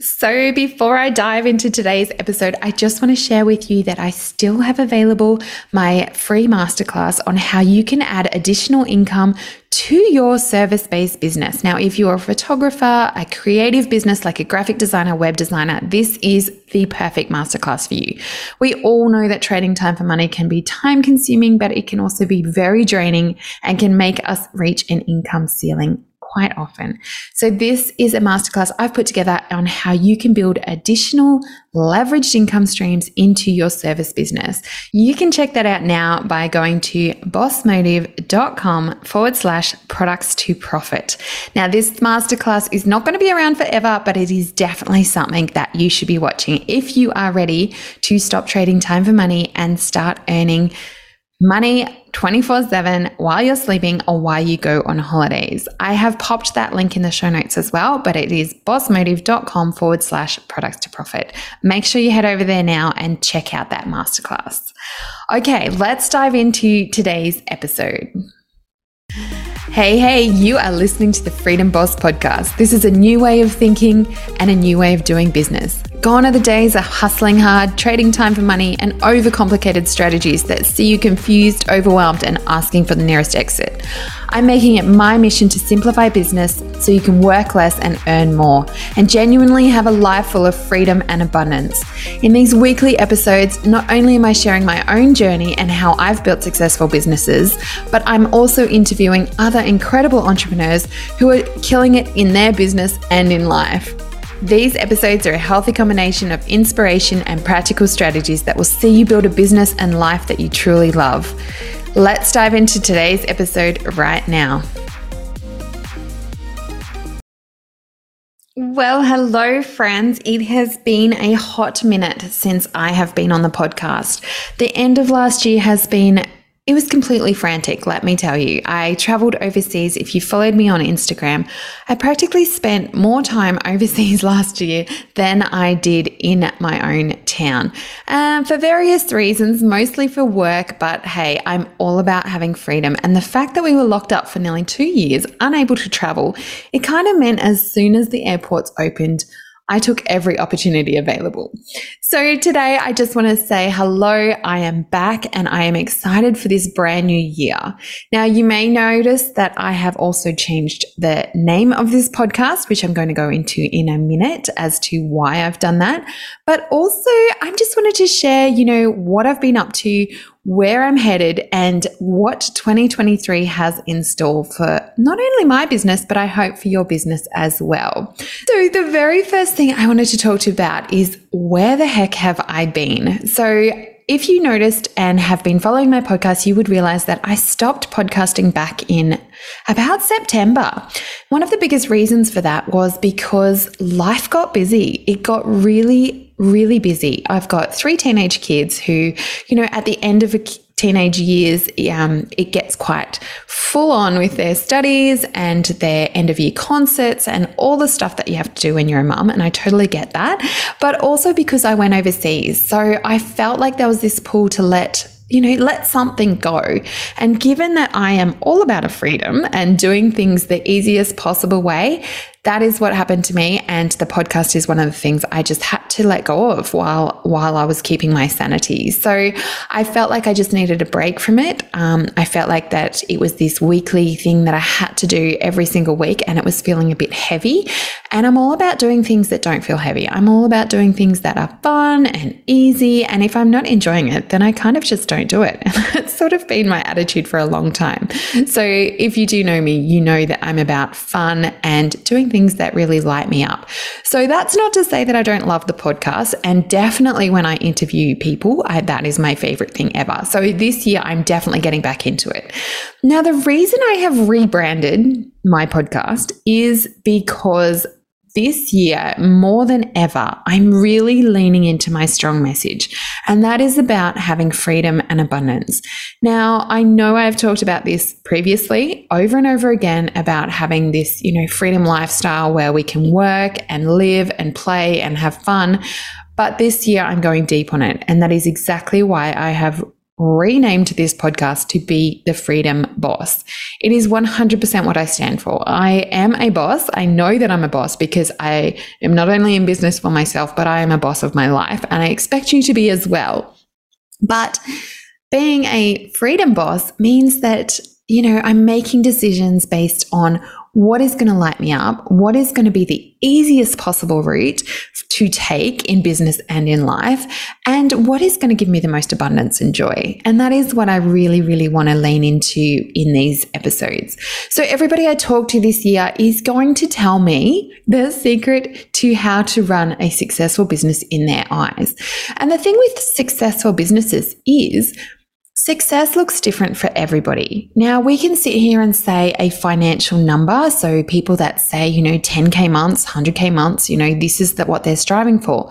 So, before I dive into today's episode, I just want to share with you that I still have available my free masterclass on how you can add additional income to your service based business. Now, if you're a photographer, a creative business like a graphic designer, web designer, this is the perfect masterclass for you. We all know that trading time for money can be time consuming, but it can also be very draining and can make us reach an income ceiling quite often. So, this is a masterclass I've put together on how you can build additional leveraged income streams into your service business. You can check that out now by going to bossmotive.com forward slash products to profit. Now, this masterclass is not going to be around forever, but it is definitely something that you should be watching if you are ready to stop trading time for money and start earning money 24 7 while you're sleeping or while you go on holidays. I have popped that link in the show notes as well, but it is bossmotive.com forward slash products to profit. Make sure you head over there now and check out that masterclass. Okay, let's dive into today's episode. Hey, hey, you are listening to the Freedom Boss podcast. This is a new way of thinking and a new way of doing business. Gone are the days of hustling hard, trading time for money, and overcomplicated strategies that see you confused, overwhelmed, and asking for the nearest exit. I'm making it my mission to simplify business so you can work less and earn more, and genuinely have a life full of freedom and abundance. In these weekly episodes, not only am I sharing my own journey and how I've built successful businesses, but I'm also interviewing other incredible entrepreneurs who are killing it in their business and in life. These episodes are a healthy combination of inspiration and practical strategies that will see you build a business and life that you truly love. Let's dive into today's episode right now. Well, hello, friends. It has been a hot minute since I have been on the podcast. The end of last year has been it was completely frantic, let me tell you. I traveled overseas. If you followed me on Instagram, I practically spent more time overseas last year than I did in my own town um, for various reasons, mostly for work. But hey, I'm all about having freedom. And the fact that we were locked up for nearly two years, unable to travel, it kind of meant as soon as the airports opened, I took every opportunity available. So today I just want to say hello. I am back and I am excited for this brand new year. Now you may notice that I have also changed the name of this podcast, which I'm going to go into in a minute as to why I've done that. But also I just wanted to share, you know, what I've been up to, where I'm headed and what 2023 has in store for not only my business, but I hope for your business as well. So, the very first thing I wanted to talk to you about is where the heck have I been? So, if you noticed and have been following my podcast, you would realize that I stopped podcasting back in about September. One of the biggest reasons for that was because life got busy. It got really really busy. I've got three teenage kids who, you know, at the end of a teenage years, um, it gets quite full on with their studies and their end of year concerts and all the stuff that you have to do when you're a mum. And I totally get that. But also because I went overseas. So I felt like there was this pull to let you know, let something go. And given that I am all about a freedom and doing things the easiest possible way, that is what happened to me and the podcast is one of the things I just had to let go of while while I was keeping my sanity. So I felt like I just needed a break from it. Um, I felt like that it was this weekly thing that I had to do every single week and it was feeling a bit heavy. And I'm all about doing things that don't feel heavy. I'm all about doing things that are fun and easy. And if I'm not enjoying it, then I kind of just don't do it. It's sort of been my attitude for a long time. So if you do know me, you know that I'm about fun and doing things that really light me up. So that's not to say that I don't love the podcast. And definitely when I interview people, I, that is my favorite thing ever. So this year, I'm definitely getting back into it. Now, the reason I have rebranded my podcast is because this year, more than ever, I'm really leaning into my strong message, and that is about having freedom and abundance. Now, I know I've talked about this previously over and over again about having this, you know, freedom lifestyle where we can work and live and play and have fun. But this year, I'm going deep on it, and that is exactly why I have renamed this podcast to be the Freedom Boss. It is 100% what I stand for. I am a boss. I know that I'm a boss because I am not only in business for myself, but I am a boss of my life and I expect you to be as well. But being a freedom boss means that, you know, I'm making decisions based on what is going to light me up, what is going to be the easiest possible route to take in business and in life, and what is going to give me the most abundance and joy. And that is what I really, really want to lean into in these episodes. So, everybody I talk to this year is going to tell me the secret to how to run a successful business in their eyes. And the thing with successful businesses is Success looks different for everybody. Now, we can sit here and say a financial number. So, people that say, you know, 10K months, 100K months, you know, this is the, what they're striving for.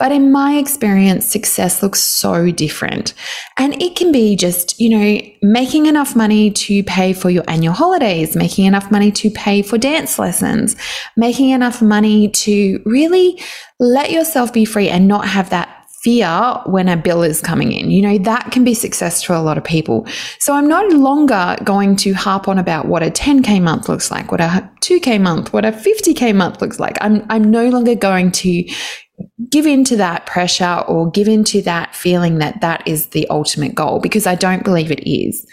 But in my experience, success looks so different. And it can be just, you know, making enough money to pay for your annual holidays, making enough money to pay for dance lessons, making enough money to really let yourself be free and not have that fear when a bill is coming in. You know, that can be success to a lot of people. So I'm no longer going to harp on about what a 10K month looks like, what a 2K month, what a 50K month looks like. I'm, I'm no longer going to give into that pressure or give into that feeling that that is the ultimate goal because I don't believe it is.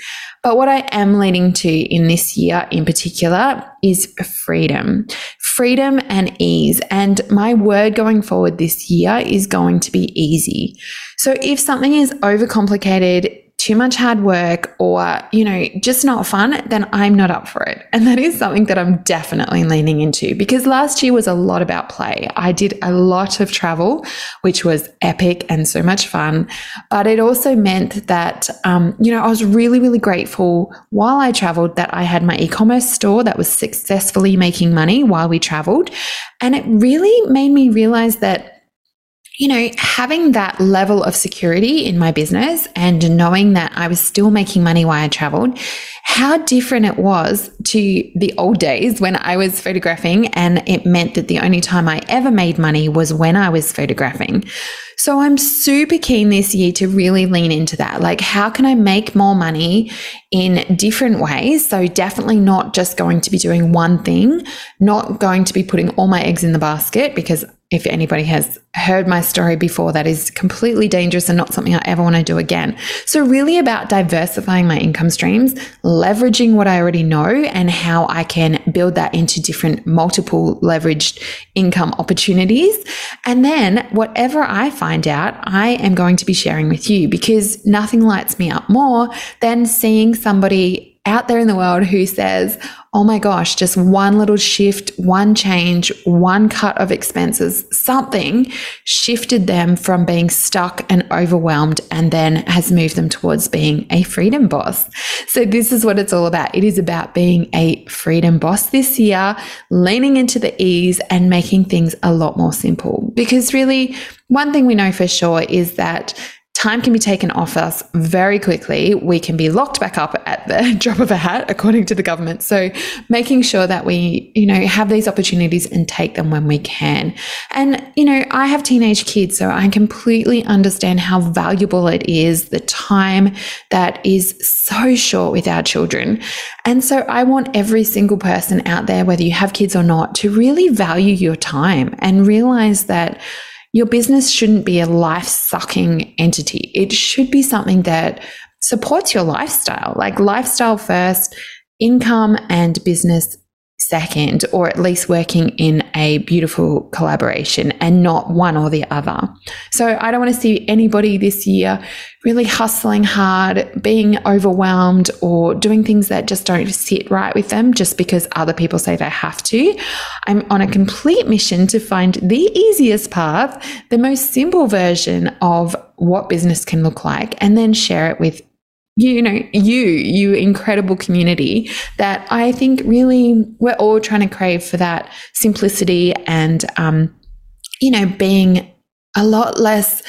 But what I am leading to in this year in particular is freedom, freedom and ease. And my word going forward this year is going to be easy. So if something is overcomplicated, too much hard work or, you know, just not fun, then I'm not up for it. And that is something that I'm definitely leaning into because last year was a lot about play. I did a lot of travel, which was epic and so much fun. But it also meant that, um, you know, I was really, really grateful while I traveled that I had my e commerce store that was successfully making money while we traveled. And it really made me realize that you know, having that level of security in my business and knowing that I was still making money while I traveled, how different it was to the old days when I was photographing. And it meant that the only time I ever made money was when I was photographing. So I'm super keen this year to really lean into that. Like, how can I make more money in different ways? So, definitely not just going to be doing one thing, not going to be putting all my eggs in the basket because if anybody has heard my story before, that is completely dangerous and not something I ever want to do again. So, really about diversifying my income streams, leveraging what I already know, and how I can build that into different multiple leveraged income opportunities. And then, whatever I find out, I am going to be sharing with you because nothing lights me up more than seeing somebody out there in the world who says, oh my gosh, just one little shift, one change, one cut of expenses, something shifted them from being stuck and overwhelmed and then has moved them towards being a freedom boss. So, this is what it's all about. It is about being a freedom boss this year, leaning into the ease and making things a lot more simple. Because, really, one thing we know for sure is that time can be taken off us very quickly. We can be locked back up at the drop of a hat, according to the government. So making sure that we, you know, have these opportunities and take them when we can. And, you know, I have teenage kids, so I completely understand how valuable it is, the time that is so short with our children. And so I want every single person out there, whether you have kids or not, to really value your time and realize that your business shouldn't be a life sucking entity. It should be something that supports your lifestyle, like lifestyle first, income and business second, or at least working in a beautiful collaboration and not one or the other. So I don't want to see anybody this year really hustling hard, being overwhelmed, or doing things that just don't sit right with them just because other people say they have to. I'm on a complete mission to find the easiest path, the most simple version of what business can look like, and then share it with you know, you, you incredible community that I think really we're all trying to crave for that simplicity and, um, you know, being a lot less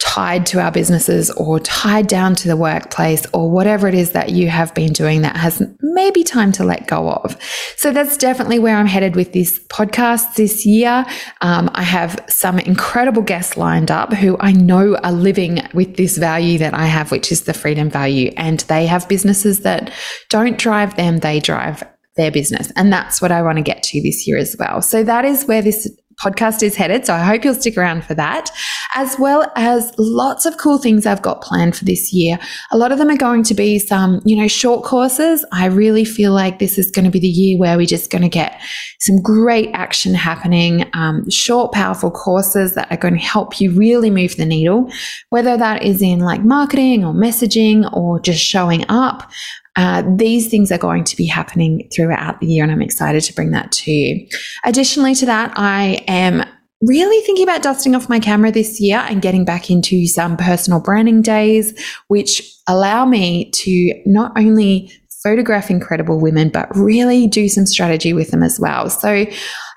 tied to our businesses or tied down to the workplace or whatever it is that you have been doing that has maybe time to let go of. So that's definitely where I'm headed with this podcast this year. Um, I have some incredible guests lined up who I know are living with this value that I have, which is the freedom value. And they have businesses that don't drive them, they drive their business. And that's what I want to get to this year as well. So that is where this podcast is headed. So I hope you'll stick around for that, as well as lots of cool things I've got planned for this year. A lot of them are going to be some, you know, short courses. I really feel like this is going to be the year where we're just going to get some great action happening, um, short, powerful courses that are going to help you really move the needle, whether that is in like marketing or messaging or just showing up. Uh, these things are going to be happening throughout the year, and I'm excited to bring that to you. Additionally to that, I am really thinking about dusting off my camera this year and getting back into some personal branding days, which allow me to not only photograph incredible women, but really do some strategy with them as well. So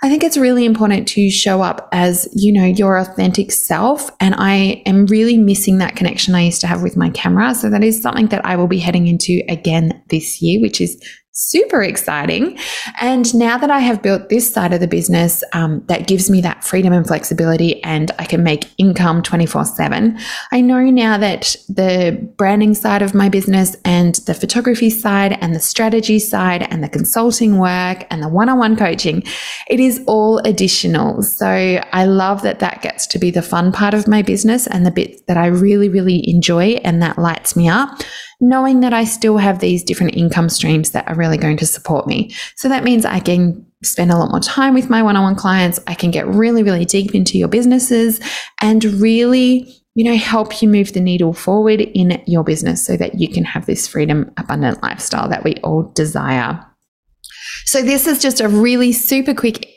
I think it's really important to show up as, you know, your authentic self. And I am really missing that connection I used to have with my camera. So that is something that I will be heading into again this year, which is super exciting. And now that I have built this side of the business um, that gives me that freedom and flexibility, and I can make income 24 7, I know now that the branding side of my business and the photography side and the strategy side and the consulting work and the one on one coaching, it is all additional. So I love that that gets to be the fun part of my business and the bit that I really, really enjoy and that lights me up knowing that I still have these different income streams that are really going to support me. So that means I can spend a lot more time with my one on one clients. I can get really, really deep into your businesses and really, you know, help you move the needle forward in your business so that you can have this freedom, abundant lifestyle that we all desire. So, this is just a really super quick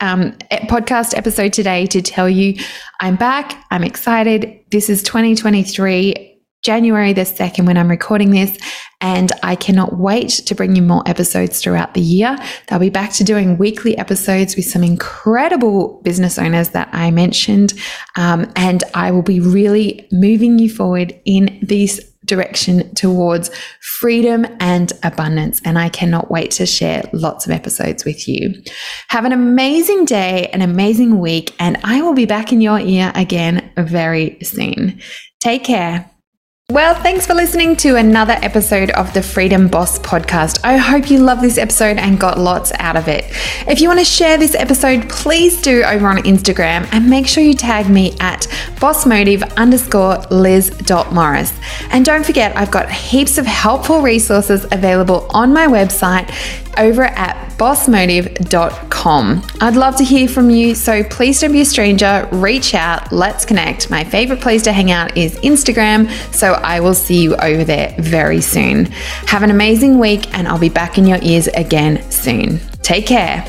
um, podcast episode today to tell you I'm back. I'm excited. This is 2023. January the 2nd when I'm recording this. And I cannot wait to bring you more episodes throughout the year. They'll be back to doing weekly episodes with some incredible business owners that I mentioned. Um, and I will be really moving you forward in this direction towards freedom and abundance. And I cannot wait to share lots of episodes with you. Have an amazing day, an amazing week, and I will be back in your ear again very soon. Take care. Well, thanks for listening to another episode of the Freedom Boss podcast. I hope you love this episode and got lots out of it. If you want to share this episode, please do over on Instagram and make sure you tag me at bossmotive underscore liz.morris. And don't forget, I've got heaps of helpful resources available on my website over at bossmotive.com. I'd love to hear from you, so please don't be a stranger. Reach out, let's connect. My favorite place to hang out is Instagram, so I will see you over there very soon. Have an amazing week, and I'll be back in your ears again soon. Take care.